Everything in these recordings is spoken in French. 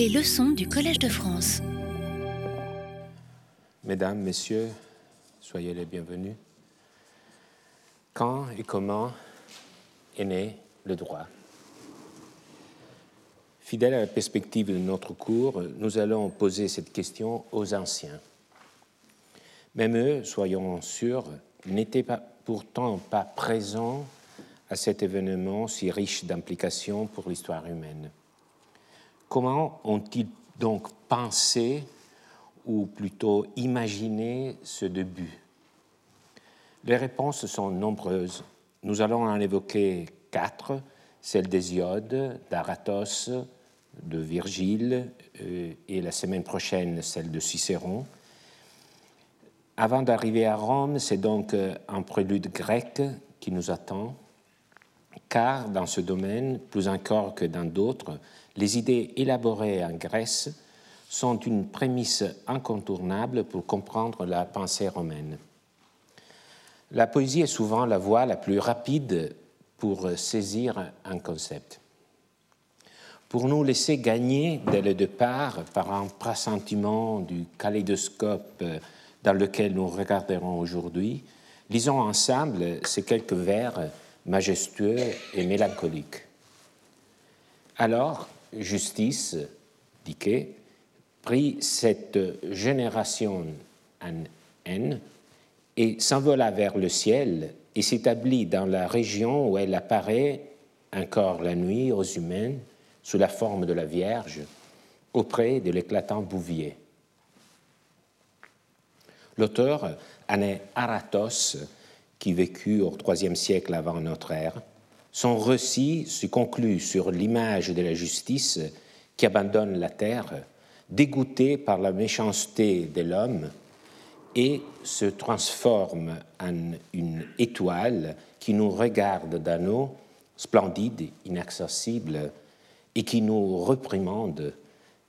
Les leçons du Collège de France. Mesdames, Messieurs, soyez les bienvenus. Quand et comment est né le droit? Fidèle à la perspective de notre cours, nous allons poser cette question aux anciens. Même eux, soyons sûrs, n'étaient pourtant pas présents à cet événement si riche d'implications pour l'histoire humaine. Comment ont-ils donc pensé, ou plutôt imaginé, ce début? Les réponses sont nombreuses. Nous allons en évoquer quatre, celle d'Hésiode, d'Aratos, de Virgile, euh, et la semaine prochaine celle de Cicéron. Avant d'arriver à Rome, c'est donc euh, un prélude grec qui nous attend, car dans ce domaine, plus encore que dans d'autres, les idées élaborées en Grèce sont une prémisse incontournable pour comprendre la pensée romaine. La poésie est souvent la voie la plus rapide pour saisir un concept. Pour nous laisser gagner dès le départ par un pressentiment du kaléidoscope dans lequel nous regarderons aujourd'hui, lisons ensemble ces quelques vers majestueux et mélancoliques. Alors, justice, dit prit cette génération en haine et s'envola vers le ciel et s'établit dans la région où elle apparaît encore la nuit aux humains sous la forme de la Vierge auprès de l'éclatant bouvier. L'auteur en est Aratos, qui vécut au IIIe siècle avant notre ère. Son récit se conclut sur l'image de la justice qui abandonne la terre, dégoûtée par la méchanceté de l'homme, et se transforme en une étoile qui nous regarde d'anneau, splendide, inaccessible, et qui nous reprimande,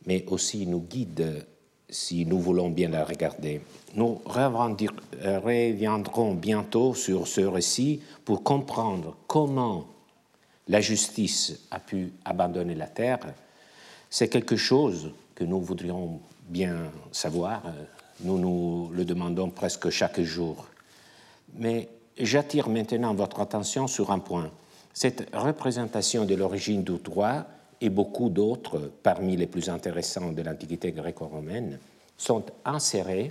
mais aussi nous guide si nous voulons bien la regarder. Nous reviendrons bientôt sur ce récit pour comprendre comment la justice a pu abandonner la terre. C'est quelque chose que nous voudrions bien savoir. Nous nous le demandons presque chaque jour. Mais j'attire maintenant votre attention sur un point. Cette représentation de l'origine du droit et beaucoup d'autres, parmi les plus intéressants de l'Antiquité gréco-romaine, sont insérés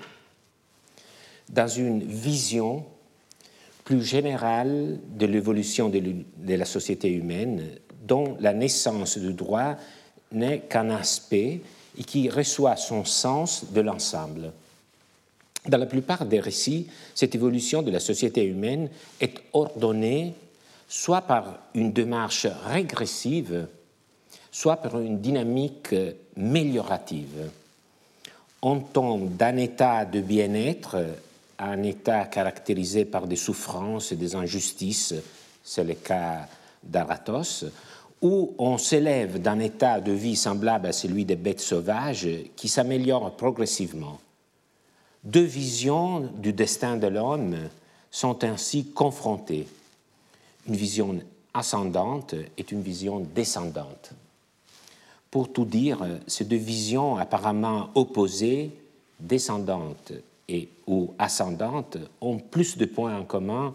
dans une vision plus générale de l'évolution de, la société humaine, dont la naissance du droit n'est qu'un aspect et qui reçoit son sens de l'ensemble. Dans la plupart des récits, cette évolution de la société humaine est ordonnée soit par une démarche régressive, soit par une dynamique améliorative. On tombe d'un état de bien-être à un état caractérisé par des souffrances et des injustices, c'est le cas d'Aratos, où on s'élève d'un état de vie semblable à celui des bêtes sauvages qui s'améliore progressivement. Deux visions du destin de l'homme sont ainsi confrontées. Une vision ascendante et une vision descendante. Pour tout dire, ces deux visions apparemment opposées, descendantes et ou ascendantes, ont plus de points en commun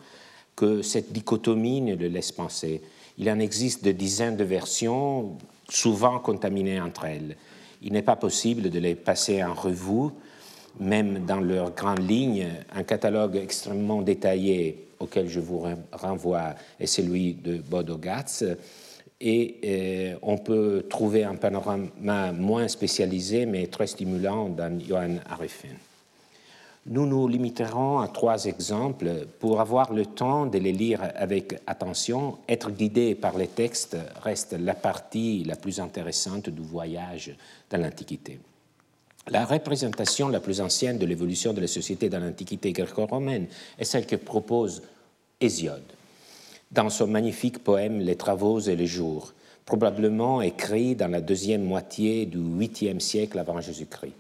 que cette dichotomie ne le laisse penser. Il en existe de dizaines de versions, souvent contaminées entre elles. Il n'est pas possible de les passer en revue, même dans leurs grandes lignes. Un catalogue extrêmement détaillé auquel je vous renvoie est celui de Bodo Gatz et euh, on peut trouver un panorama moins spécialisé mais très stimulant dans Johann Arifin. Nous nous limiterons à trois exemples pour avoir le temps de les lire avec attention. Être guidé par les textes reste la partie la plus intéressante du voyage dans l'Antiquité. La représentation la plus ancienne de l'évolution de la société dans l'Antiquité gréco-romaine est celle que propose Hésiode dans son magnifique poème Les travaux et les jours, probablement écrit dans la deuxième moitié du 8e siècle avant Jésus-Christ.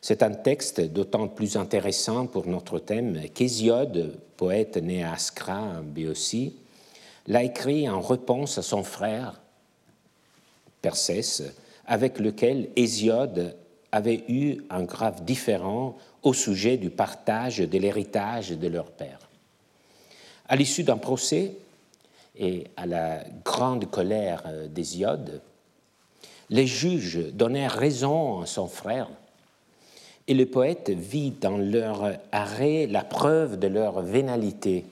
C'est un texte d'autant plus intéressant pour notre thème qu'Hésiode, poète né à Ascra, en l'a écrit en réponse à son frère, Persès, avec lequel Hésiode avait eu un grave différent au sujet du partage de l'héritage de leur père. À l'issue d'un procès et à la grande colère d'Hésiode, les juges donnèrent raison à son frère et le poète vit dans leur arrêt la preuve de leur vénalité,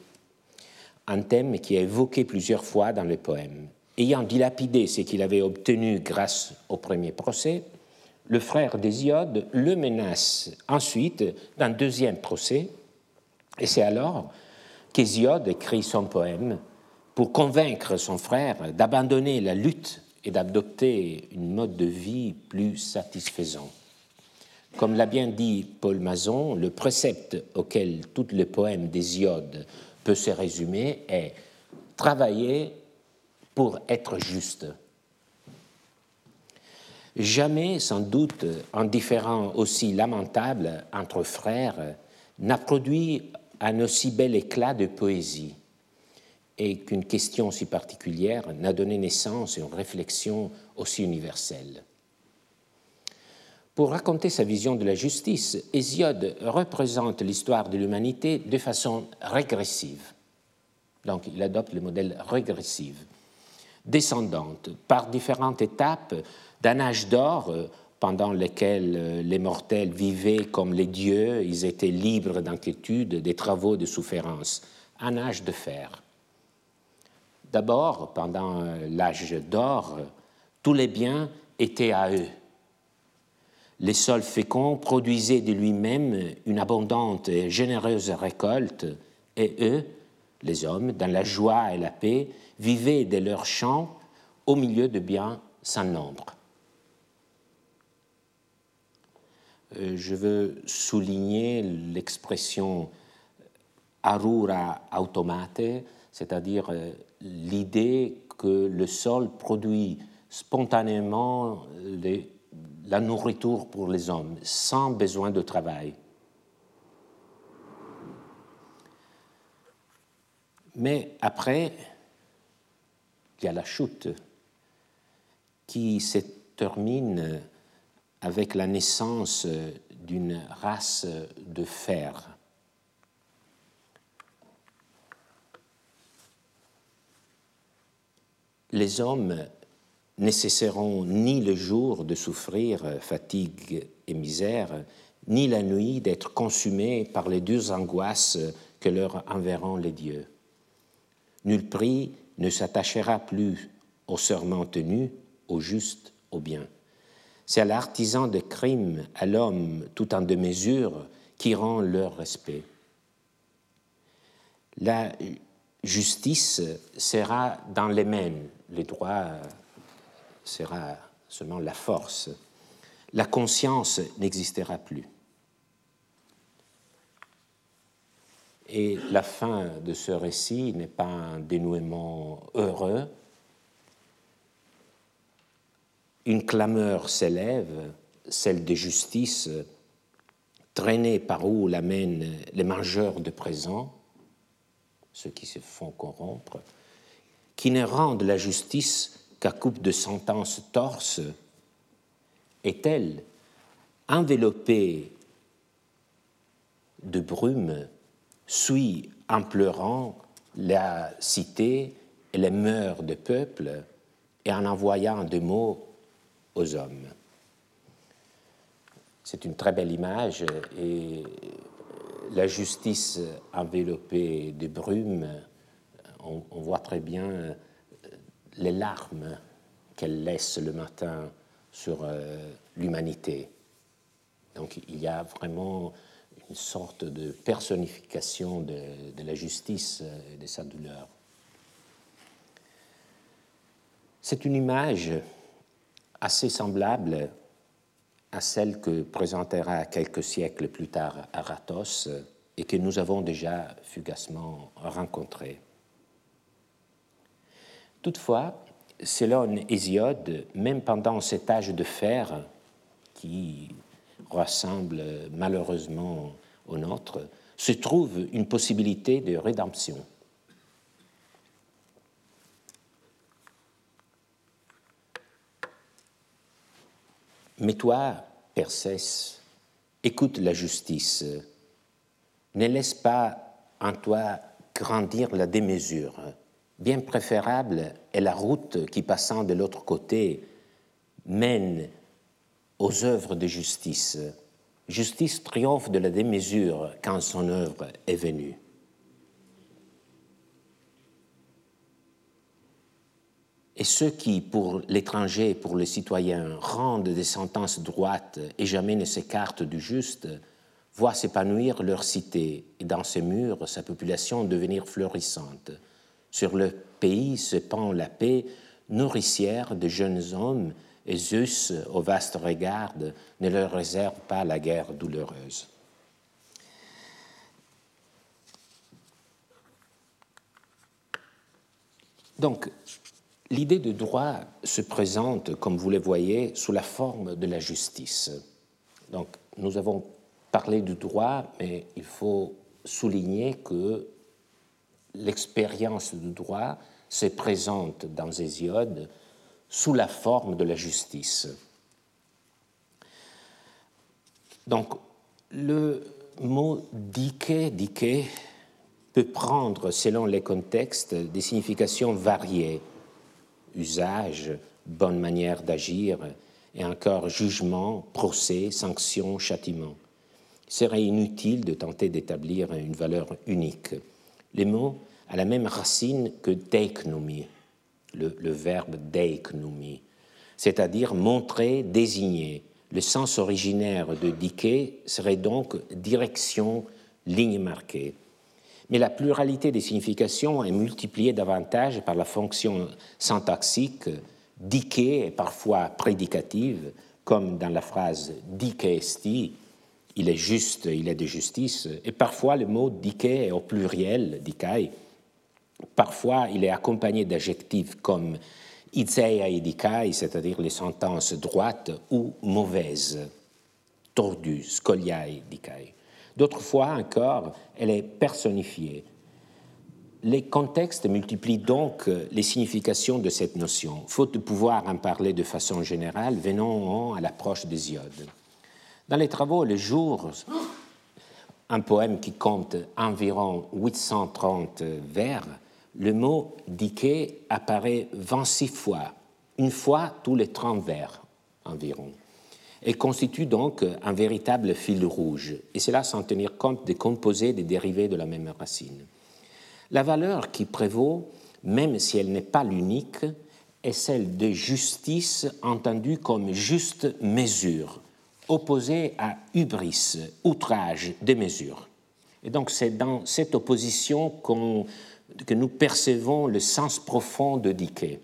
un thème qui est évoqué plusieurs fois dans le poème. Ayant dilapidé ce qu'il avait obtenu grâce au premier procès, le frère d'Hésiode le menace ensuite d'un deuxième procès, et c'est alors qu'Hésiode écrit son poème pour convaincre son frère d'abandonner la lutte et d'adopter une mode de vie plus satisfaisant. Comme l'a bien dit Paul Mazon, le précepte auquel tout le poème d'Hésiode peut se résumer est travailler pour être juste. Jamais, sans doute, un différent aussi lamentable entre frères n'a produit un aussi bel éclat de poésie et qu'une question si particulière n'a donné naissance à une réflexion aussi universelle. Pour raconter sa vision de la justice, Hésiode représente l'histoire de l'humanité de façon régressive. Donc il adopte le modèle régressif, descendante, par différentes étapes d'un âge d'or euh, pendant lequel euh, les mortels vivaient comme les dieux, ils étaient libres d'inquiétude, des travaux, de souffrance, un âge de fer. D'abord, pendant euh, l'âge d'or, tous les biens étaient à eux les sols féconds produisaient de lui-même une abondante et généreuse récolte, et eux, les hommes, dans la joie et la paix, vivaient de leurs champs au milieu de biens sans nombre. Euh, je veux souligner l'expression arura automate, c'est-à-dire euh, l'idée que le sol produit spontanément la nourriture pour les hommes sans besoin de travail. Mais après, il y a la chute qui se termine avec la naissance d'une race de fer. Les hommes nécessiteront ni le jour de souffrir fatigue et misère, ni la nuit d'être consumés par les deux angoisses que leur enverront les dieux. Nul prix ne s'attachera plus au serment tenu, au juste, au bien. C'est à l'artisan de crime, à l'homme tout en deux mesures, qui rend leur respect. La justice sera dans les mains, les droits sera seulement la force. La conscience n'existera plus. Et la fin de ce récit n'est pas un dénouement heureux. Une clameur s'élève, celle de justice, traînée par où l'amènent les mangeurs de présents, ceux qui se font corrompre, qui ne rendent la justice qu'à coupe de sentence torse est-elle enveloppée de brume, suit en pleurant la cité et les mœurs des peuples et en envoyant des mots aux hommes? C'est une très belle image et la justice enveloppée de brume, on, voit très bien les larmes qu'elle laisse le matin sur euh, l'humanité. Donc il y a vraiment une sorte de personnification de, la justice et de sa douleur. C'est une image assez semblable à celle que présentera quelques siècles plus tard Aratos et que nous avons déjà fugacement rencontrée. Toutefois, selon Hésiode, même pendant cet âge de fer, qui ressemble malheureusement au nôtre, se trouve une possibilité de rédemption. Mais toi, Persès, écoute la justice. Ne laisse pas en toi grandir la démesure. Bien préférable est la route qui, passant de l'autre côté, mène aux œuvres de justice. Justice triomphe de la démesure quand son œuvre est venue. Et ceux qui, pour l'étranger et pour le citoyen, rendent des sentences droites et jamais ne s'écartent du juste, voient s'épanouir leur cité et dans ses murs sa population devenir florissante. Sur le pays se pend la paix, nourricière de jeunes hommes, et Zeus, au vaste regard, ne leur réserve pas la guerre douloureuse. Donc, L'idée de droit se présente, comme vous le voyez, sous la forme de la justice. Donc, nous avons parlé du droit, mais il faut souligner que l'expérience du droit se présente dans Hésiode sous la forme de la justice. Donc, le mot diké, peut prendre, selon les contextes, des significations variées usage, bonne manière d'agir, et encore jugement, procès, sanction, châtiment. Il serait inutile de tenter d'établir une valeur unique. Les mots a la même racine que deiknomi, le, verbe deiknomi, c'est-à-dire montrer, désigner. Le sens originaire de diké serait donc direction, ligne marquée mais la pluralité des significations est multipliée davantage par la fonction syntaxique diké et parfois prédicative, comme dans la phrase esti, il est juste, il est de justice, et parfois le mot diké est au pluriel, dikai. Parfois, il est accompagné d'adjectifs comme itzeia dikai, c'est-à-dire les sentences droites ou mauvaises, tordues, scoliai dikai. D'autres fois encore, elle est personnifiée. Les contextes multiplient donc les significations de cette notion. Faute de pouvoir en parler de façon générale, venons à l'approche d'Hésiode. Dans les travaux Le Jour, un poème qui compte environ 830 vers, le mot diké apparaît 26 fois, une fois tous les 30 vers environ et constitue donc un véritable fil rouge, et cela sans tenir compte des composés des dérivés de la même racine. La valeur qui prévaut, même si elle n'est pas l'unique, est celle de justice entendue comme juste mesure, opposée à hubris, outrage, démesure. Et donc c'est dans cette opposition que nous percevons le sens profond de Diké.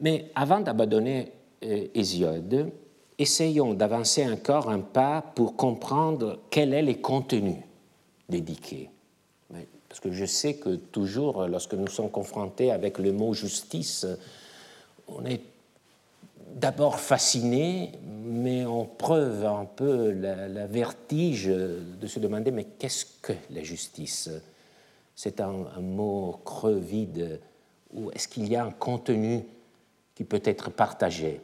Mais avant d'abandonner Hésiode, essayons d'avancer encore un pas pour comprendre quel est le contenu des Parce que je sais que toujours, lorsque nous sommes confrontés avec le mot justice, on est d'abord fasciné, mais on preuve un peu la, vertige de se demander mais qu'est-ce que la justice? C'est un, mot creux, vide, ou est-ce qu'il y a un contenu qui peut être partagé?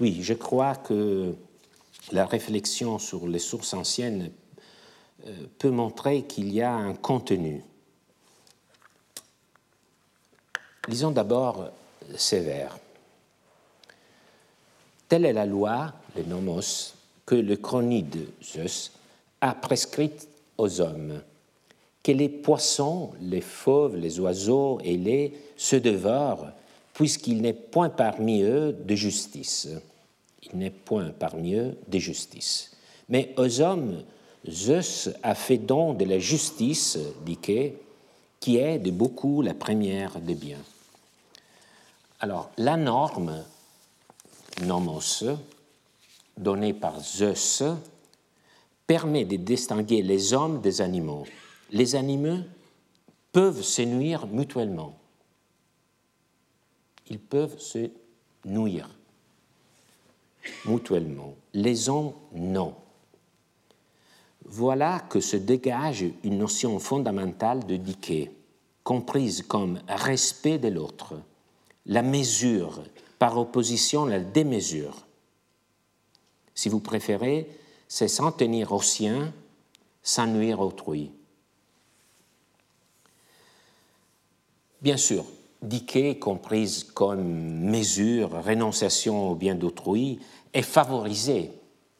Oui, je crois que la réflexion sur les sources anciennes euh, peut montrer qu'il y a un contenu. Lisons d'abord ces vers. Telle est la loi, le nomos, que le chronide Zeus a prescrite aux hommes, que les poissons, les fauves, les oiseaux et les se dévorent puisqu'il n'est point parmi eux de justice. Il n'est point parmi eux de justice. Mais aux hommes, Zeus a fait don de la justice, dit qui est de beaucoup la première des biens. Alors, la norme, nomos, donnée par Zeus, permet de distinguer les hommes des animaux. Les animaux peuvent se nuire mutuellement ils peuvent se nuire mutuellement. Les hommes, non. Voilà que se dégage une notion fondamentale de diké, comprise comme respect de l'autre, la mesure, par opposition à la démesure. Si vous préférez, c'est s'en tenir au sien sans nuire autrui. Bien sûr, diquer, comprise comme mesure, rénonciation au bien d'autrui, est favorisée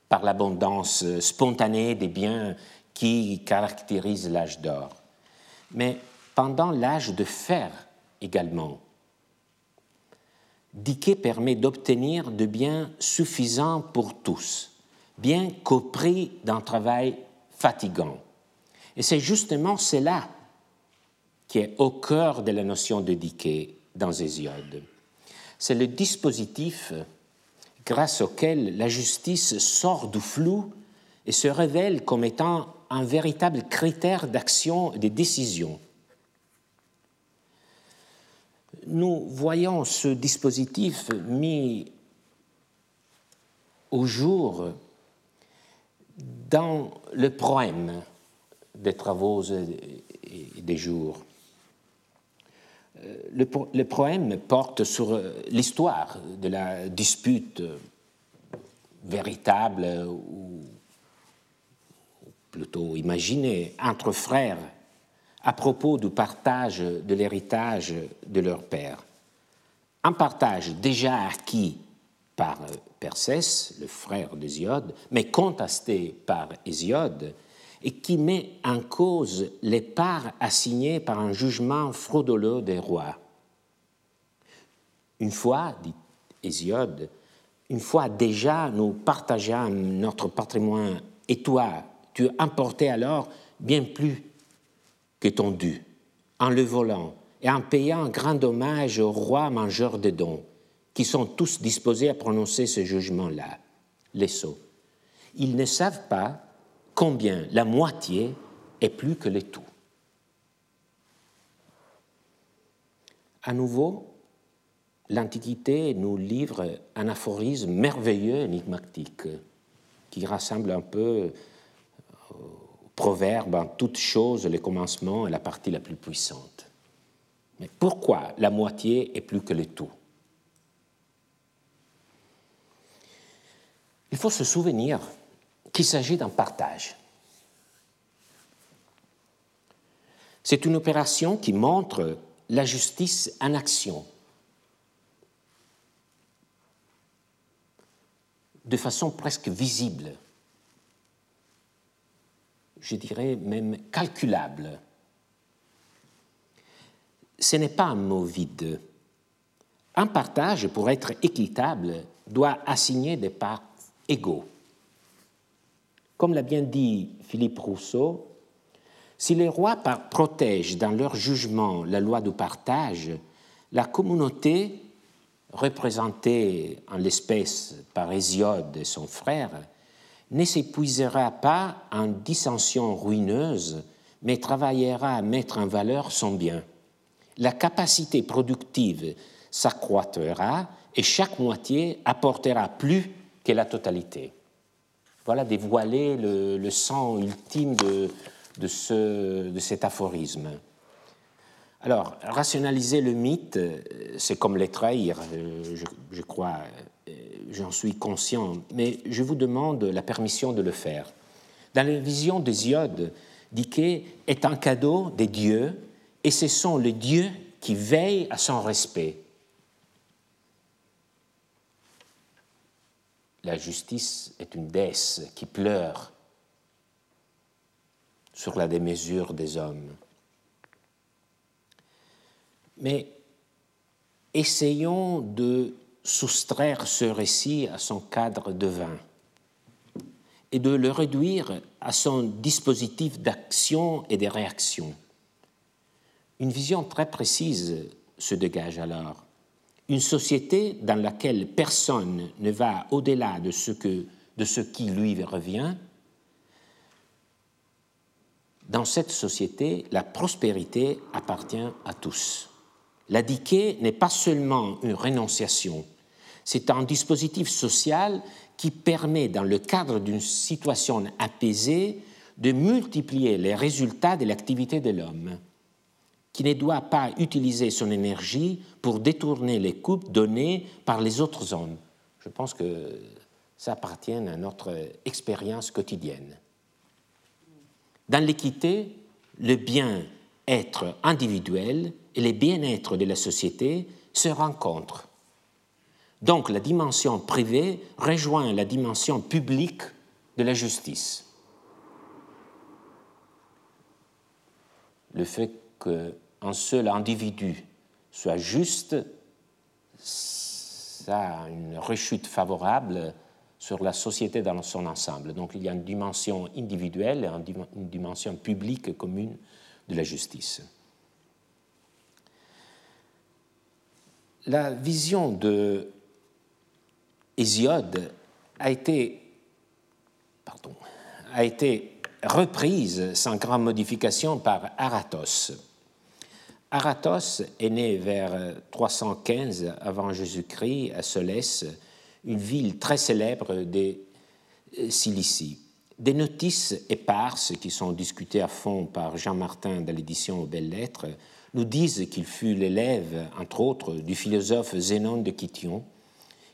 par l'abondance spontanée des biens qui caractérise l'âge d'or. Mais pendant l'âge de fer également, Diquet permet d'obtenir de biens suffisants pour tous, bien qu'au prix d'un travail fatigant. Et c'est justement cela qui est au cœur de la notion de Diquet dans Hésiode. C'est le dispositif grâce auquel la justice sort du flou et se révèle comme étant un véritable critère d'action et de décision. Nous voyons ce dispositif mis au jour dans le poème des travaux et des jours. Le, poème porte sur l'histoire de la dispute véritable ou plutôt imaginée entre frères à propos du partage de l'héritage de leur père. Un partage déjà acquis par Persès, le frère d'Hésiode, mais contesté par Hésiode, et qui met en cause les parts assignées par un jugement frauduleux des rois. Une fois, dit Hésiode, une fois déjà nous partageons notre patrimoine, et toi, tu importais alors bien plus que ton dû, en le volant et en payant un grand dommage aux rois mangeurs de dons, qui sont tous disposés à prononcer ce jugement-là, les sots. Ils ne savent pas combien la moitié est plus que le tout. À nouveau, l'Antiquité nous livre un aphorisme merveilleux, énigmatique, qui rassemble un peu proverbe en toute chose le commencement est la partie la plus puissante. Mais pourquoi la moitié est plus que le tout? Il faut se souvenir qu'il s'agit d'un partage. C'est une opération qui montre la justice en action, de façon presque visible je dirais même calculable. Ce n'est pas un mot vide. Un partage, pour être équitable, doit assigner des parts égaux. Comme l'a bien dit Philippe Rousseau, si les rois protègent dans leur jugement la loi du partage, la communauté, représentée en l'espèce par Hésiode et son frère, ne s'épuisera pas en dissensions ruineuses, mais travaillera à mettre en valeur son bien. La capacité productive s'accroîtra et chaque moitié apportera plus que la totalité. Voilà dévoiler le, le sens ultime de, de, ce, de cet aphorisme. Alors, rationaliser le mythe, c'est comme les trahir, je, je crois j'en suis conscient, mais je vous demande la permission de le faire. Dans la vision d'Hésiode, Diké est un cadeau des dieux et ce sont les dieux qui veillent à son respect. La justice est une déesse qui pleure sur la démesure des hommes. Mais essayons de soustraire ce récit à son cadre de vin et de le réduire à son dispositif d'action et de réaction. Une vision très précise se dégage alors. Une société dans laquelle personne ne va au-delà de ce, que, de ce qui lui revient. Dans cette société, la prospérité appartient à tous. La n'est pas seulement une rénonciation, c'est un dispositif social qui permet, dans le cadre d'une situation apaisée, de multiplier les résultats de l'activité de l'homme. Qui ne doit pas utiliser son énergie pour détourner les coupes données par les autres hommes. Je pense que ça appartient à notre expérience quotidienne. Dans l'équité, le bien-être individuel et le bien-être de la société se rencontrent. Donc la dimension privée rejoint la dimension publique de la justice. Le fait qu'un seul individu soit juste, ça a une rechute favorable sur la société dans son ensemble. Donc il y a une dimension individuelle et une dimension publique commune de la justice. La vision de Hésiode a été, pardon, a été reprise sans grande modification par Aratos. Aratos est né vers euh, 315 avant Jésus-Christ à Solès, une ville très célèbre des euh, Cilicie. Des notices éparses qui sont discutées à fond par Jean Martin dans l'édition aux Belles Lettres nous disent qu'il fut l'élève, entre autres, du philosophe Zénon de Kition,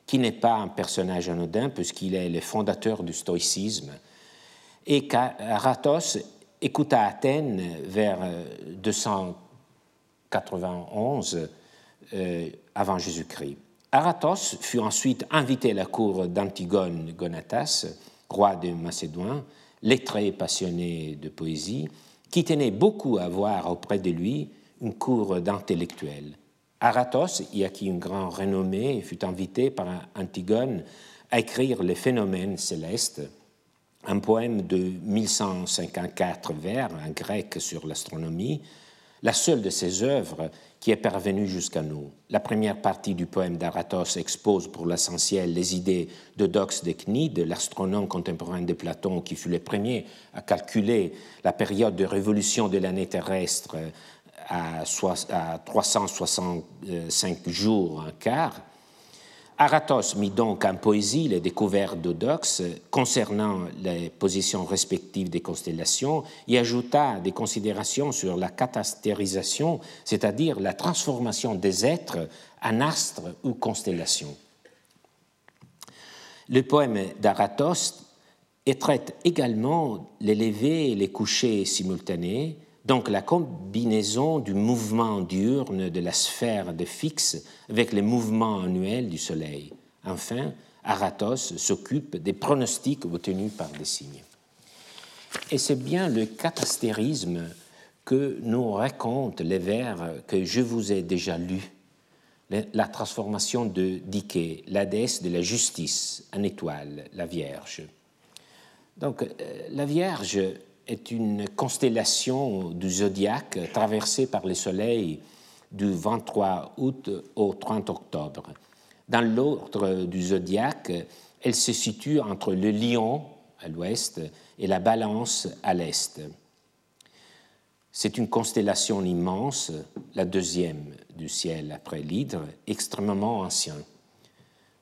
qui n'est pas un personnage anodin puisqu'il est le fondateur du stoïcisme, et qu'Aratos écoute à Athènes vers euh, 230 91 euh, avant Jésus-Christ. Aratos fut ensuite invité à la cour d'Antigone Gonatas, roi de Macédoine, lettré et passionné de poésie, qui tenait beaucoup à avoir auprès de lui une cour d'intellectuels. Aratos y acquit une grande renommée et fut invité par Antigone à écrire Les phénomènes célestes, un poème de 1154 vers, en grec sur l'astronomie, la seule de ses œuvres qui est parvenue jusqu'à nous. La première partie du poème d'Aratos expose pour l'essentiel les idées de Dox de l'astronome contemporain de Platon qui fut le premier à calculer la période de révolution de l'année terrestre à 365 jours, un quart. Aratos mit donc en poésie les découvertes d'Odox concernant les positions respectives des constellations et ajouta des considérations sur la catastérisation, c'est-à-dire la transformation des êtres en astres ou constellations. Le poème d'Aratos traite également les levées et les couchers simultanés, donc la combinaison du mouvement diurne de la sphère de fixe avec les mouvements annuels du Soleil. Enfin, Aratos s'occupe des pronostics obtenus par des signes. Et c'est bien le catastérisme que nous racontent les vers que je vous ai déjà lus. La transformation de Dike, la déesse de la justice en étoile, la Vierge. Donc, euh, la Vierge est une constellation du zodiaque traversée par le Soleil du 23 août au 30 octobre. Dans l'ordre du zodiaque, elle se situe entre le lion à l'ouest et la balance à l'est. C'est une constellation immense, la deuxième du ciel après l'hydre, extrêmement ancienne.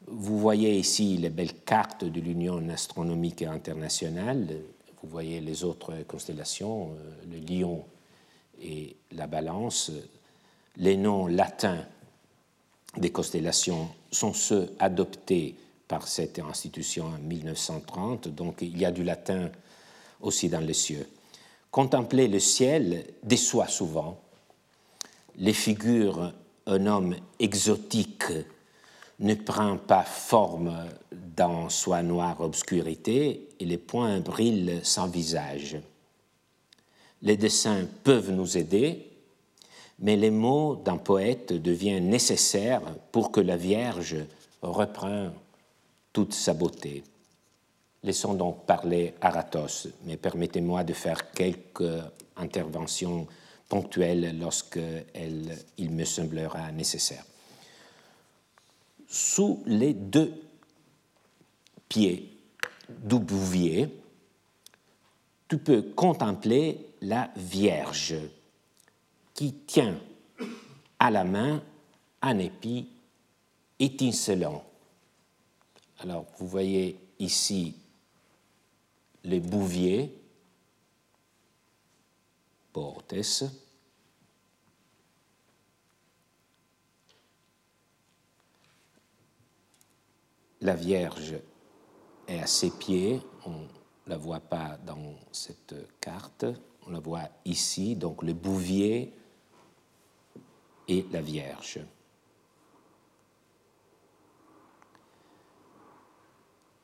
Vous voyez ici les belles cartes de l'Union astronomique internationale, vous voyez les autres constellations, euh, le lion et la balance. Les noms latins des constellations sont ceux adoptés par cette institution en 1930, donc il y a du latin aussi dans les cieux. Contempler le ciel déçoit souvent. Les figures un homme exotique ne prend pas forme dans soi noire obscurité et les points brillent sans visage. Les dessins peuvent nous aider, mais les mots d'un poète deviennent nécessaires pour que la Vierge reprenne toute sa beauté. Laissons donc parler Aratos, mais permettez-moi de faire quelques interventions ponctuelles lorsqu'il me semblera nécessaire sous les deux pieds du bouvier, tu peux contempler la Vierge qui tient à la main un épi étincelant. Alors, vous voyez ici le bouvier, portes, la Vierge est à ses pieds, on ne la voit pas dans cette carte, on la voit ici, donc le bouvier et la Vierge.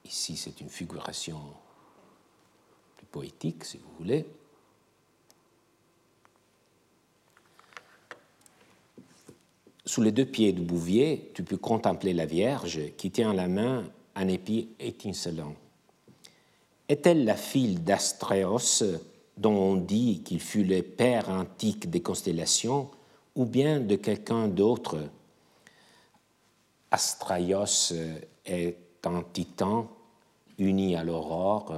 Ici, c'est une figuration plus poétique, si vous voulez. Sous les deux pieds du bouvier, tu peux contempler la Vierge qui tient à la main un épi étincelant. Est-elle la fille d'Astréos, dont on dit qu'il fut le père antique des constellations, ou bien de quelqu'un d'autre? Astraios est un titan uni à l'aurore,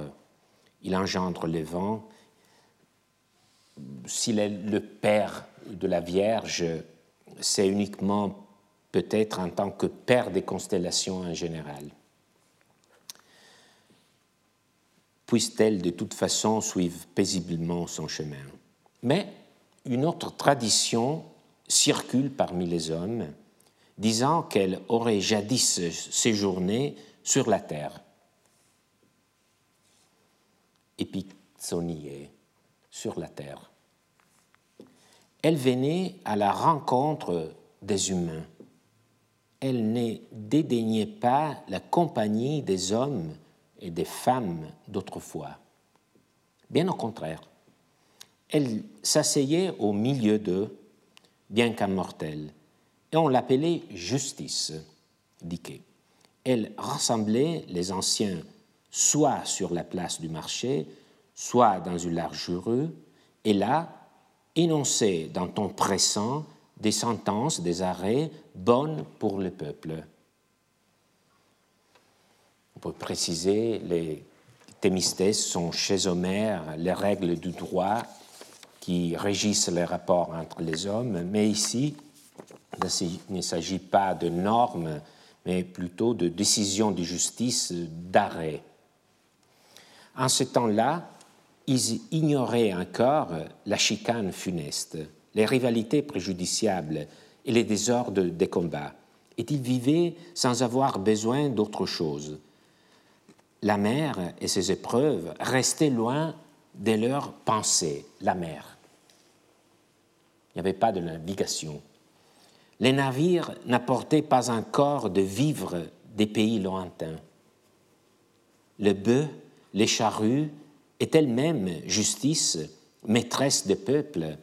il engendre le vent. S'il est le père de la Vierge, c'est uniquement peut-être en tant que père des constellations en général. Puisse-t-elle de toute façon suivre paisiblement son chemin. Mais une autre tradition circule parmi les hommes, disant qu'elle aurait jadis séjourné sur la terre. Epixonier, sur la terre elle venait à la rencontre des humains. Elle ne dédaignait pas la compagnie des hommes et des femmes d'autrefois. Bien au contraire, elle s'asseyait au milieu d'eux, bien mortel, et on l'appelait justice, dit Elle rassemblait les anciens soit sur la place du marché, soit dans une large rue, et là, énoncer dans ton pressant des sentences, des arrêts bonnes pour le peuple. On peut préciser, les Thémistès sont chez Homère les règles du droit qui régissent les rapports entre les hommes, mais ici, il ne s'agit pas de normes, mais plutôt de décisions de justice, d'arrêt. En ce temps-là, ils ignoraient encore la chicane funeste, les rivalités préjudiciables et les désordres des combats, et ils vivaient sans avoir besoin d'autre chose. La mer et ses épreuves restaient loin de leurs pensées, la mer. Il n'y avait pas de navigation. Les navires n'apportaient pas encore de vivres des pays lointains. Le bœuf, les charrues est elle-même justice, maîtresse des peuples,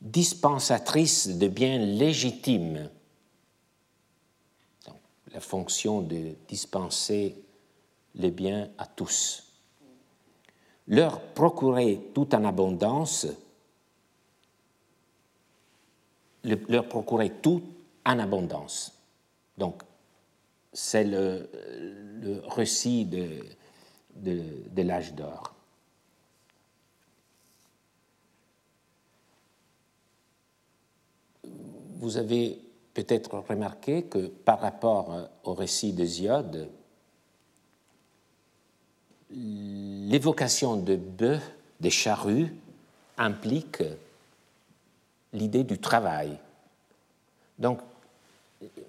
dispensatrice de biens légitimes. la fonction de dispenser les biens à tous. Leur procurer tout en abondance, leur procurer tout en abondance. Donc, c'est le, récit de, de l'âge d'or. Vous avez peut-être remarqué que par rapport euh, au récit d'Hésiode, l'évocation de bœufs, des charrues, implique l'idée du travail. Donc,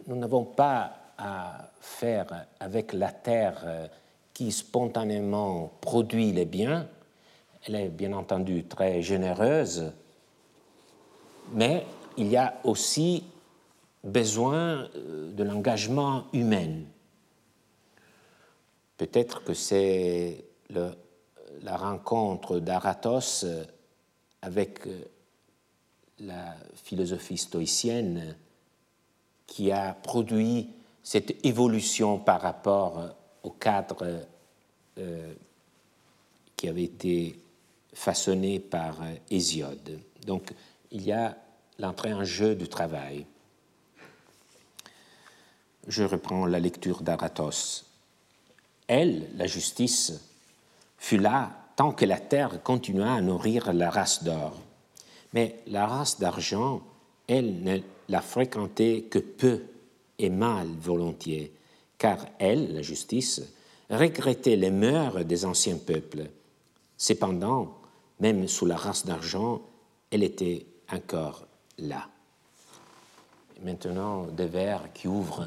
nous n'avons pas à faire avec la terre euh, qui spontanément produit les biens. Elle est bien entendu très généreuse, mais il y a aussi besoin euh, de l'engagement humain. Peut-être que c'est la rencontre d'Aratos euh, avec euh, la philosophie stoïcienne qui a produit cette évolution par rapport au cadre qui avait été façonné par Hésiode. Donc il y a l'entrée en jeu du travail. Je reprends la lecture d'Aratos. Elle, la justice, fut là tant que la terre continua à nourrir la race d'or. Mais la race d'argent, elle ne la fréquentait que peu et mal volontiers, car elle, la justice, regrettait les mœurs des anciens peuples. Cependant, même sous la race d'argent, elle était encore là. Maintenant, des vers qui ouvrent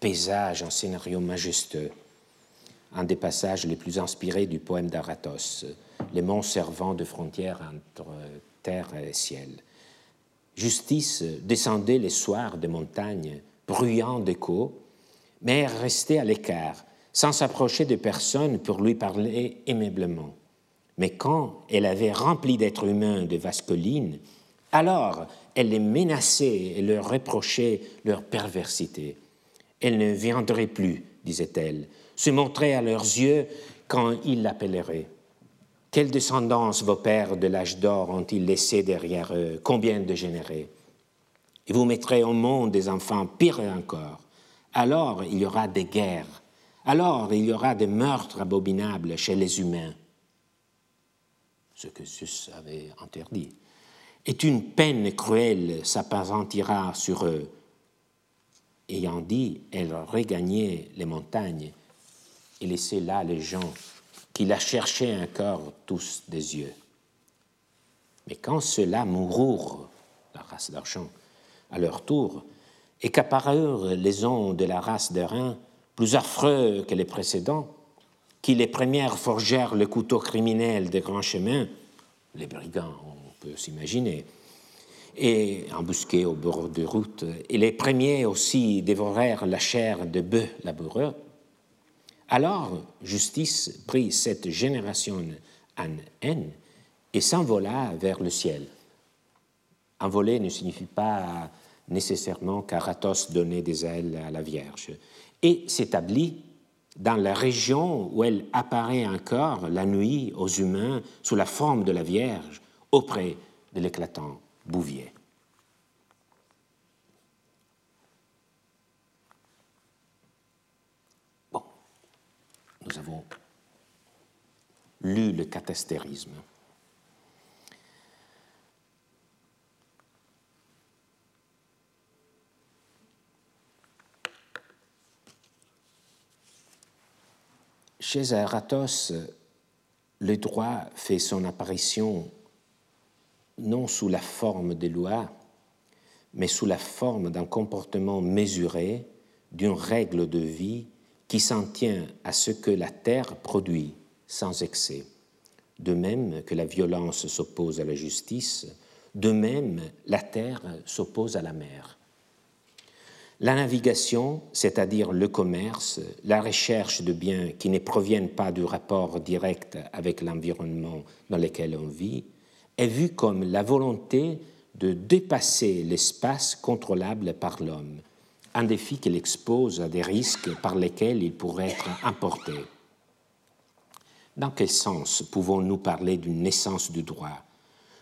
paysage, un scénario majestueux. Un des passages les plus inspirés du poème d'Aratos, les monts servant de frontière entre terre et ciel. Justice descendait les soirs des montagnes, bruyant d'écho, mais restait à l'écart, sans s'approcher de personne pour lui parler aimablement. Mais quand elle avait rempli d'êtres humains de vastes collines, alors elle les menaçait et leur reprochait leur perversité. Elle ne viendrait plus, disait-elle, se montrer à leurs yeux quand ils l'appelleraient. Quelle descendance vos pères de l'âge d'or ont-ils laissé derrière eux? Combien de générés? Et vous mettrez au monde des enfants pires encore. Alors il y aura des guerres. Alors il y aura des meurtres abominables chez les humains. Ce que Zeus avait interdit. Et une peine cruelle s'apparentira sur eux. Ayant dit, elle regagnait les montagnes et laissait là les gens qui la cherchaient encore tous des yeux. Mais quand ceux-là moururent, la race d'argent, à leur tour, et qu'apparurent les hommes de la race de rein, plus affreux que les précédents, qui les premières forgèrent le couteau criminel des grands chemins, les brigands, on peut s'imaginer, et embusqués au bord de route, et les premiers aussi dévorèrent la chair de bœufs laboureux, alors justice prit cette génération en haine et s'envola vers le ciel. Envoler ne signifie pas nécessairement qu'Aratos donnait des ailes à la Vierge, et s'établit dans la région où elle apparaît encore la nuit aux humains sous la forme de la Vierge auprès de l'éclatant Bouvier. nous avons lu le catastérisme. Chez Aratos, le droit fait son apparition non sous la forme des lois, mais sous la forme d'un comportement mesuré, d'une règle de vie qui s'en tient à ce que la terre produit sans excès. De même que la violence s'oppose à la justice, de même la terre s'oppose à la mer. La navigation, c'est-à-dire le commerce, la recherche de biens qui ne proviennent pas du rapport direct avec l'environnement dans lequel on vit, est vue comme la volonté de dépasser l'espace contrôlable par l'homme un défi qu'il expose à des risques par lesquels il pourrait être importé. Dans quel sens pouvons-nous parler d'une naissance du droit?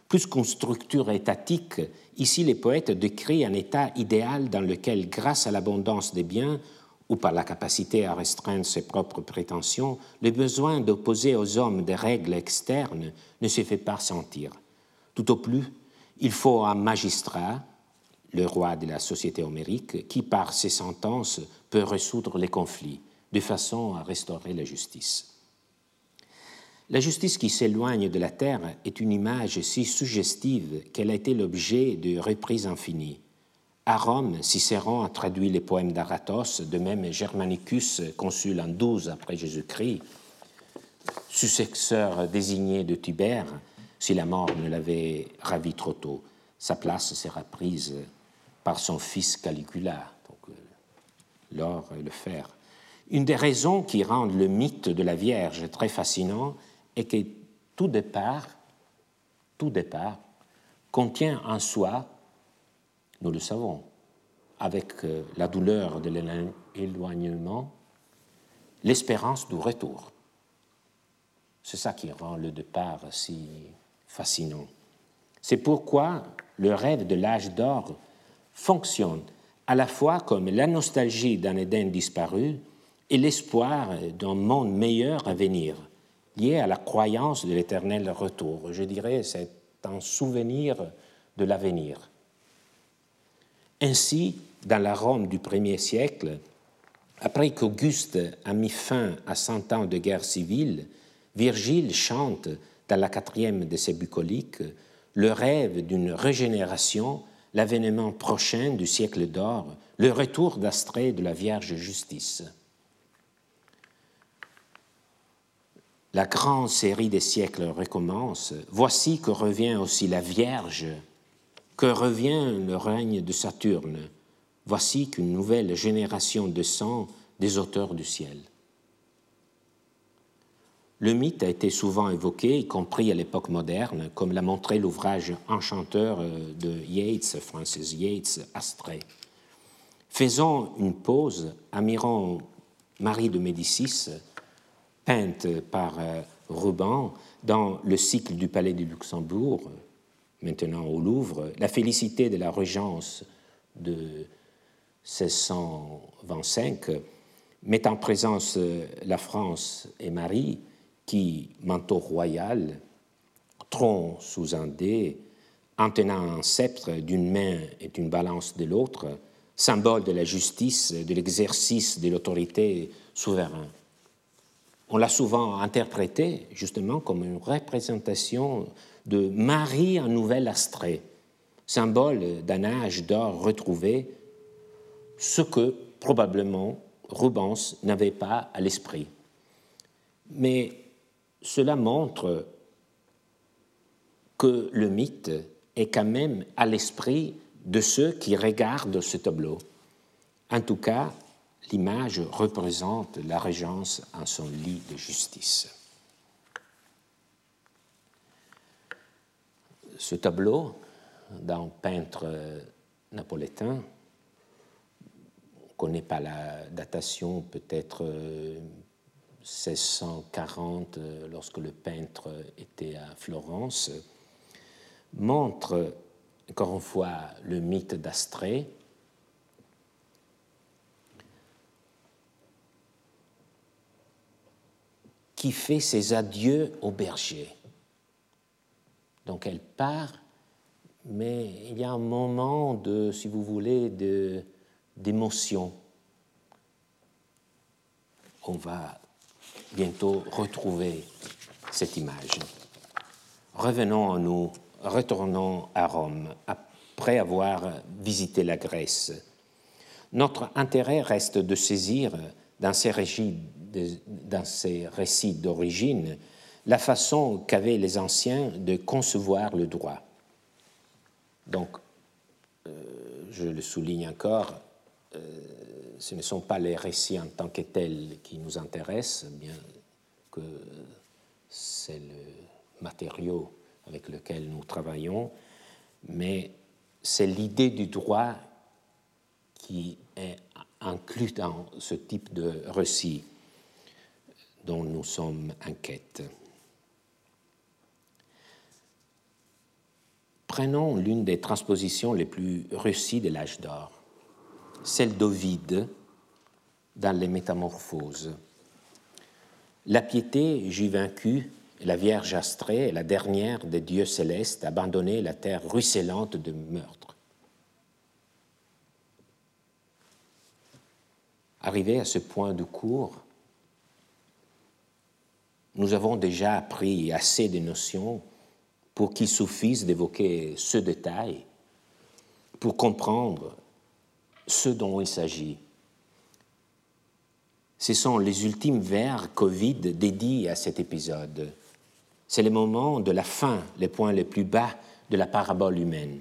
Plus qu'une structure étatique, ici les poètes décrivent un état idéal dans lequel, grâce à l'abondance des biens, ou par la capacité à restreindre ses propres prétentions, le besoin d'opposer aux hommes des règles externes ne se fait pas sentir. Tout au plus, il faut un magistrat, le roi de la société homérique, qui par ses sentences peut résoudre les conflits, de façon à restaurer la justice. La justice qui s'éloigne de la terre est une image si suggestive qu'elle a été l'objet de reprises infinies. À Rome, Cicéron a traduit les poèmes d'Aratos, de même Germanicus, consul en 12 après Jésus-Christ, successeur désigné de Tibère, si la mort ne l'avait ravi trop tôt. Sa place sera prise par son fils Caligula, donc euh, l'or et le fer. Une des raisons qui rendent le mythe de la Vierge très fascinant est que tout départ, tout départ contient en soi, nous le savons, avec euh, la douleur de l'éloignement, l'espérance du retour. C'est ça qui rend le départ si fascinant. C'est pourquoi le rêve de l'âge d'or fonctionne à la fois comme la nostalgie d'un Éden disparu et l'espoir d'un monde meilleur à venir, lié à la croyance de l'éternel retour. Je dirais c'est un souvenir de l'avenir. Ainsi, dans la Rome du premier siècle, après qu'Auguste a mis fin à cent ans de guerre civile, Virgile chante dans la quatrième de ses bucoliques le rêve d'une régénération l'avènement prochain du siècle d'or, le retour d'Astrée de la Vierge Justice. La grande série des siècles recommence. Voici que revient aussi la Vierge, que revient le règne de Saturne. Voici qu'une nouvelle génération descend des auteurs du ciel. Le mythe a été souvent évoqué, y compris à l'époque moderne, comme l'a montré l'ouvrage enchanteur euh, de Yates, Francis Yates, Astrée. Faisons une pause, admirons Marie de Médicis, peinte par euh, Ruban dans le cycle du Palais du Luxembourg, maintenant au Louvre, la félicité de la régence de 1625 met en présence euh, la France et Marie qui, manteau royal, tronc sous un dé, en tenant un sceptre d'une main et une balance de l'autre, symbole de la justice, de l'exercice de l'autorité souveraine. On l'a souvent interprété justement comme une représentation de Marie en nouvel astrée, symbole d'un âge d'or retrouvé, ce que probablement Rubens n'avait pas à l'esprit. Mais cela montre que le mythe est quand même à l'esprit de ceux qui regardent ce tableau. En tout cas, l'image représente la régence en son lit de justice. Ce tableau, d'un peintre napolitain, connaît pas la datation, peut-être 1640, euh, lorsque le peintre était à Florence, montre encore une fois le mythe d'Astrée. qui fait ses adieux au berger. Donc elle part, mais il y a un moment de, si vous voulez, d'émotion. On va bientôt retrouver cette image. Revenons à nous, retournons à Rome après avoir visité la Grèce. Notre intérêt reste de saisir dans ces, dans ces récits d'origine la façon qu'avaient les anciens de concevoir le droit. Donc, euh, je le souligne encore, ce ne sont pas les récits en tant que tels qui nous intéressent, bien que c'est le matériau avec lequel nous travaillons, mais c'est l'idée du droit qui est inclus dans ce type de récit dont nous sommes en quête. Prenons l'une des transpositions les plus réussies de l'âge d'or celle d'Ovide dans les Métamorphoses. La piété j'y vaincu, la Vierge Astrée la dernière des dieux célestes abandonné la terre ruisselante de meurtre. Arrivé à ce point de cours, nous avons déjà appris assez de notions pour qu'il suffise d'évoquer ce détail pour comprendre ce dont il s'agit. Ce sont les ultimes vers Covid dédiés à cet épisode. C'est le moment de la fin, les points les plus bas de la parabole humaine.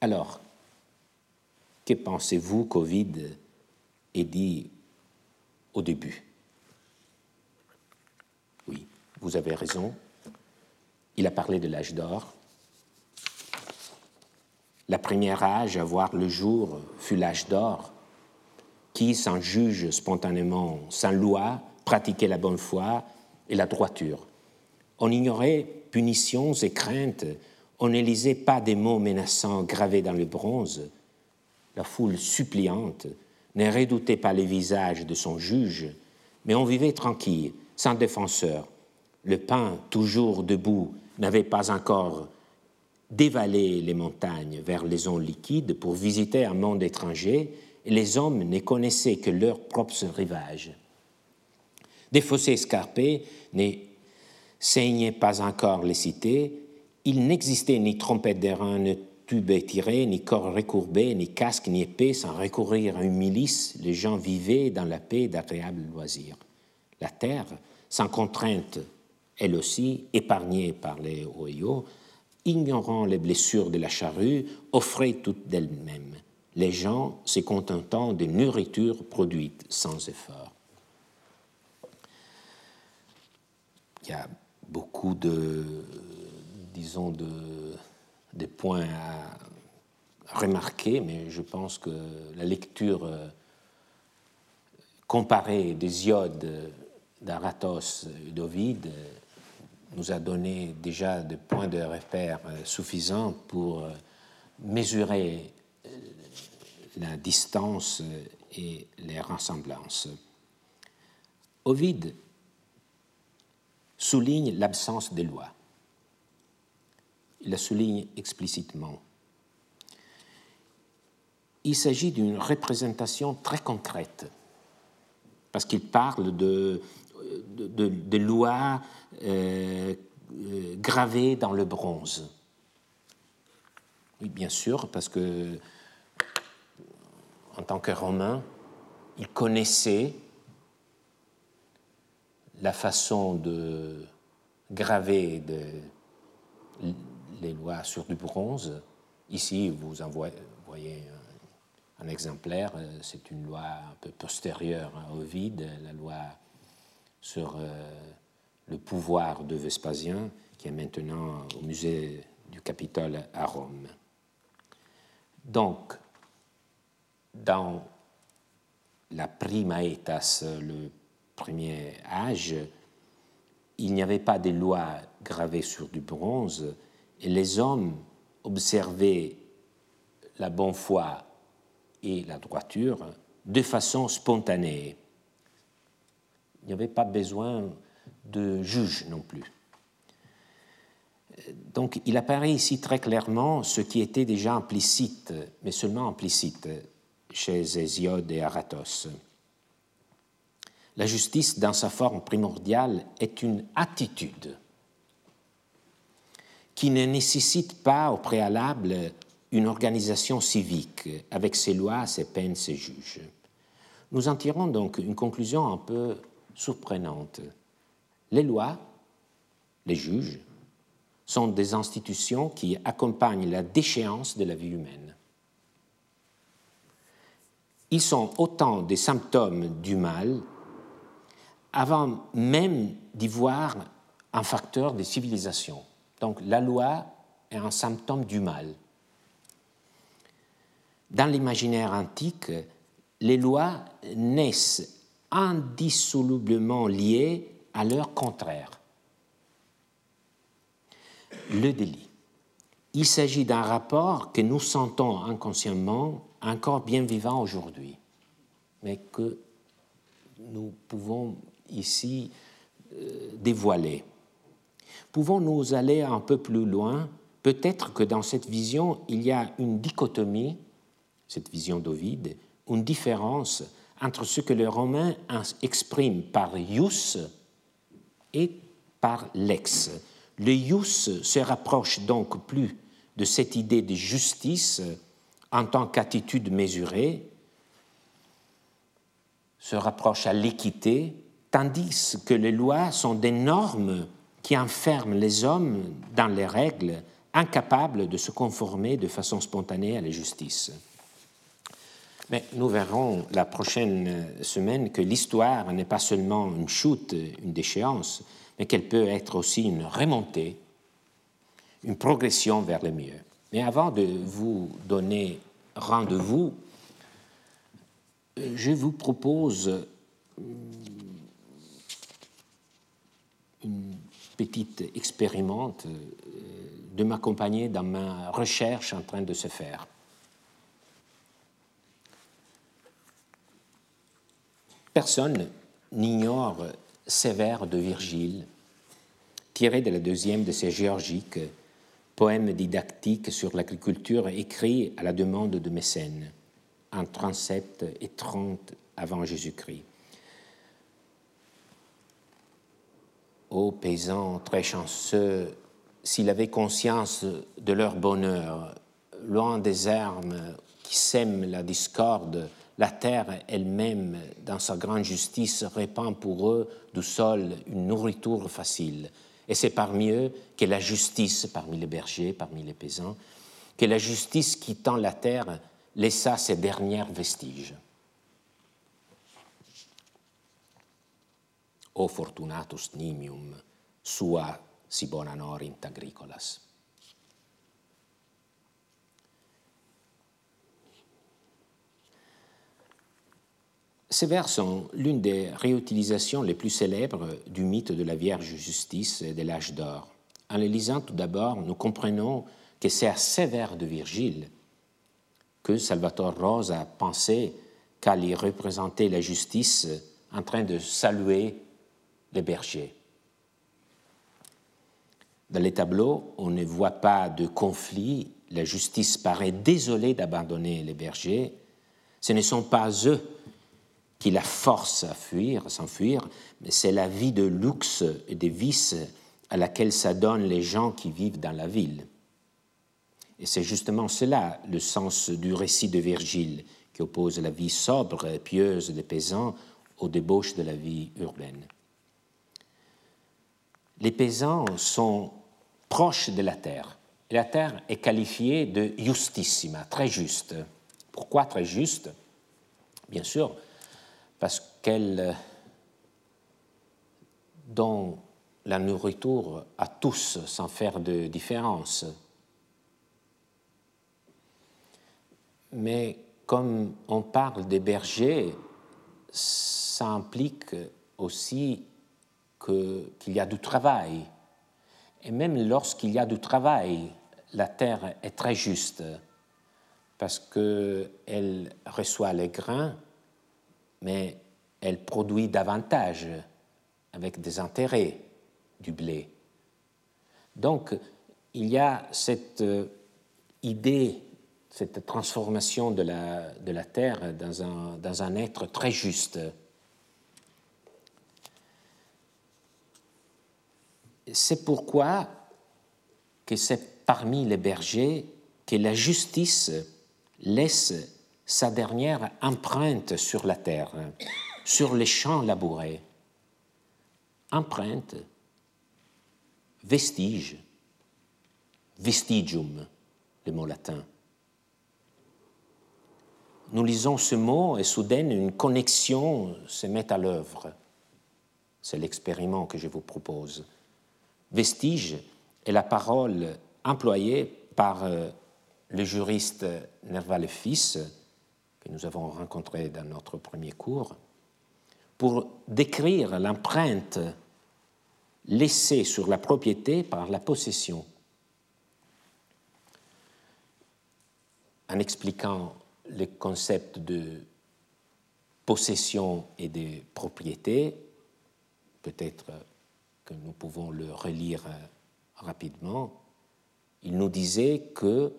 Alors, que pensez-vous Covid est dit au début? Oui, vous avez raison. Il a parlé de l'âge d'or, la première âge à voir le jour fut l'âge d'or, qui, sans juge spontanément, sans loi, pratiquait la bonne foi et la droiture? On ignorait punitions et craintes, on ne lisait pas des mots menaçants gravés dans le bronze. La foule suppliante ne redoutait pas les visages de son juge, mais on vivait tranquille, sans défenseur. Le pain, toujours debout, n'avait pas encore dévaler les montagnes vers les zones liquides pour visiter un monde étranger, et les hommes ne connaissaient que leurs propres rivages. Des fossés escarpés ne saignaient pas encore les cités, il n'existait ni trompette d'airain, tube étiré, ni corps recourbé, ni casque, ni épée, sans recourir à une milice, les gens vivaient dans la paix d'agréables loisirs. La terre, sans contrainte, elle aussi, épargnée par les Oyo, ignorant les blessures de la charrue, offrait tout d'elle-même, les gens se contentant de nourriture produite sans effort. Il y a beaucoup de, disons, de, des points à remarquer, mais je pense que la lecture euh, comparée des iodes d'Aratos et d'Ovide nous a donné déjà des points de repère euh, suffisants pour euh, mesurer la distance et les ressemblances. Ovide souligne l'absence des lois. Il la souligne explicitement. Il s'agit d'une représentation très concrète, parce qu'il parle de, de, lois euh, euh, gravées dans le bronze. Oui, bien sûr, parce que en tant que Romain, il connaissait la façon de graver les lois sur du bronze. Ici, vous en voyez un, exemplaire, c'est une loi un peu postérieure au vide, la loi sur euh, le pouvoir de Vespasien, qui est maintenant au musée du Capitole à Rome. Donc, dans la prima etas, le premier âge, il n'y avait pas de lois gravées sur du bronze et les hommes observaient la bonne foi et la droiture de façon spontanée. Il n'y avait pas besoin de juge non plus. Donc il apparaît ici très clairement ce qui était déjà implicite, mais seulement implicite, chez Hésiode et Aratos. La justice, dans sa forme primordiale, est une attitude qui ne nécessite pas au préalable une organisation civique avec ses lois, ses peines, ses juges. Nous en tirons donc une conclusion un peu surprenante. Les lois, les juges, sont des institutions qui accompagnent la déchéance de la vie humaine. Ils sont autant des symptômes du mal avant même d'y voir un facteur de civilisation. Donc la loi est un symptôme du mal. Dans l'imaginaire antique, les lois naissent indissolublement liées à leur contraire, le délit. Il s'agit d'un rapport que nous sentons inconsciemment encore bien vivant aujourd'hui, mais que nous pouvons ici euh, dévoilé. Pouvons-nous aller un peu plus loin? Peut-être que dans cette vision, il y a une dichotomie, cette vision d'Ovide, une différence entre ce que les Romains expriment par ius et par lex. Le ius se rapproche donc plus de cette idée de justice en tant qu'attitude mesurée, se rapproche à l'équité tandis que les lois sont des normes qui enferment les hommes dans les règles, incapables de se conformer de façon spontanée à la justice. Mais nous verrons la prochaine semaine que l'histoire n'est pas seulement une chute, une déchéance, mais qu'elle peut être aussi une remontée, une progression vers le mieux. Mais avant de vous donner rendez-vous, je vous propose une petite expérimente euh, de m'accompagner dans ma recherche en train de se faire. Personne n'ignore Sévère de Virgile, tiré de la deuxième de ses géorgiques, poème didactique sur l'agriculture écrit à la demande de Mécène en 37 et 30 avant Jésus-Christ. ô paysans très chanceux, s'il avait conscience de leur bonheur, loin des armes qui sèment la discorde, la terre elle-même, dans sa grande justice, répand pour eux du sol une nourriture facile. Et c'est parmi eux que la justice, parmi les bergers, parmi les paysans, que la justice quittant la terre laissa ses derniers vestiges. O fortunatus nimium sua si bona agricolas. Ces vers sont l'une des réutilisations les plus célèbres du mythe de la Vierge Justice de l'âge d'or. En les lisant tout d'abord, nous comprenons que c'est à ces vers de Virgile que Salvatore Rosa a pensé qu'à y représenter la justice en train de saluer les bergers. Dans les tableaux, on ne voit pas de conflit, la justice paraît désolée d'abandonner les bergers. Ce ne sont pas eux qui la force à fuir, à s'enfuir, mais c'est la vie de luxe et de vices à laquelle s'adonnent les gens qui vivent dans la ville. Et c'est justement cela le sens du récit de Virgile, qui oppose la vie sobre et pieuse des paysans aux débauches de la vie urbaine. Les paysans sont proches de la terre. Et la terre est qualifiée de justissima, très juste. Pourquoi très juste? Bien sûr, parce qu'elle donne la nourriture à tous sans faire de différence. Mais comme on parle des bergers, ça implique aussi qu'il y a du travail. Et même lorsqu'il y a du travail, la terre est très juste parce qu'elle reçoit les grains mais elle produit davantage avec des intérêts du blé. Donc, il y a cette euh, idée, cette transformation de la, de la terre dans un, dans un être très juste. C'est pourquoi que c'est parmi les bergers que la justice laisse sa dernière empreinte sur la terre, sur les champs labourés. Empreinte, vestige, vestigium, le mot latin. Nous lisons ce mot et soudain une connexion se met à l'œuvre. C'est l'expériment que je vous propose. Vestige est la parole employée par euh, le juriste Nerval fils que nous avons rencontré dans notre premier cours, pour décrire l'empreinte laissée sur la propriété par la possession. En expliquant les concepts de possession et de propriété, peut-être que nous pouvons le relire rapidement, il nous disait que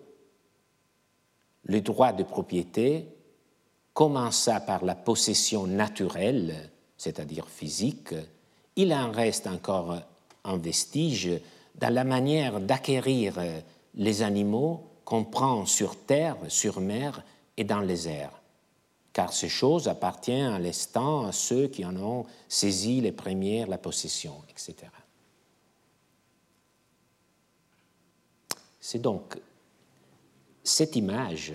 le droit de propriété commença par la possession naturelle, c'est-à-dire physique, il en reste encore un vestige dans la manière d'acquérir les animaux qu'on prend sur terre, sur mer et dans les airs, car ces choses appartiennent à l'instant à ceux qui en ont saisi les premières la possession, etc. C'est donc cette image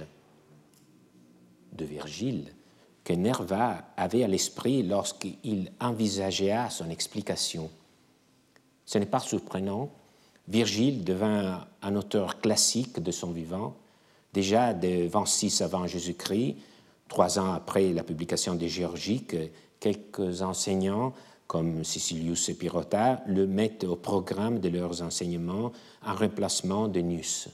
de Virgile que Nerva avait à l'esprit lorsqu'il envisagea son explication. Ce n'est pas surprenant, Virgile devint un auteur classique de son vivant, déjà de 26 avant Jésus-Christ, trois ans après la publication des Géorgiques, quelques enseignants comme Sicilius et Pirota le mettent au programme de leurs enseignements en remplacement de Nus.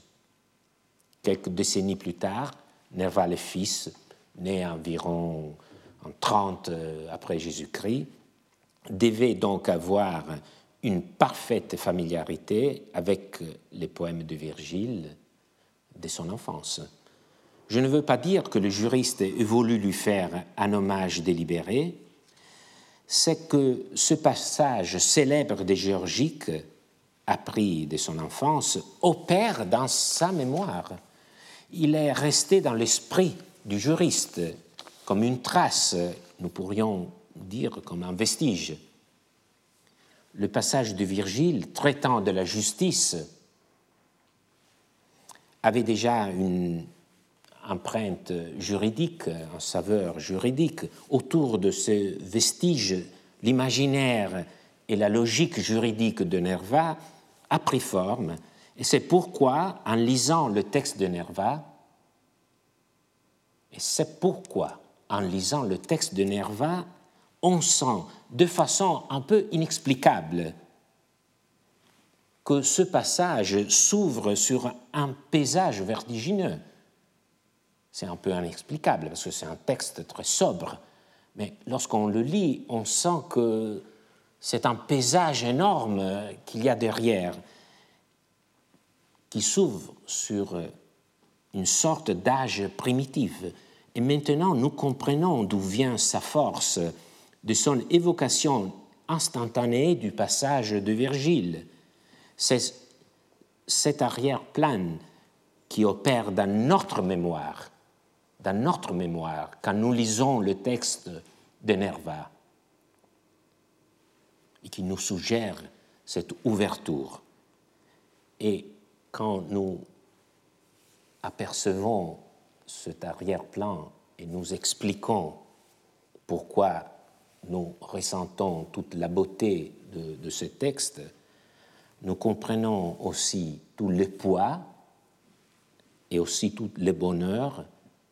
Quelques décennies plus tard, Nerva le fils né environ en 30 euh, après Jésus-Christ, devait donc avoir une parfaite familiarité avec les poèmes de Virgile de son enfance. Je ne veux pas dire que le juriste ait voulu lui faire un hommage délibéré, c'est que ce passage célèbre des Géorgiques, appris de son enfance, opère dans sa mémoire il est resté dans l'esprit du juriste comme une trace, nous pourrions dire comme un vestige. Le passage de Virgile traitant de la justice avait déjà une empreinte juridique, un saveur juridique. Autour de ce vestige, l'imaginaire et la logique juridique de Nerva a pris forme, et c'est pourquoi, en lisant le texte de Nerva, c'est pourquoi, en lisant le texte de Nerva, on sent de façon un peu inexplicable que ce passage s'ouvre sur un paysage vertigineux. C'est un peu inexplicable parce que c'est un texte très sobre, mais lorsqu'on le lit, on sent que c'est un paysage énorme qu'il y a derrière, qui s'ouvre sur une sorte d'âge primitif. Et maintenant, nous comprenons d'où vient sa force, de son évocation instantanée du passage de Virgile c'est cet arrière-plan qui opère dans notre mémoire, dans notre mémoire, quand nous lisons le texte de Nerva, et qui nous suggère cette ouverture. Et quand nous apercevons cet arrière-plan et nous expliquons pourquoi nous ressentons toute la beauté de, ce texte, nous comprenons aussi tout le poids et aussi tout le bonheur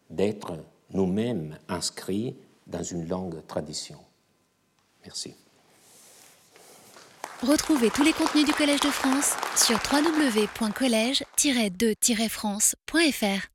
d'être nous-mêmes inscrits dans une longue tradition. Merci. Retrouvez tous les contenus du Collège de France sur www.colège-2-france.fr.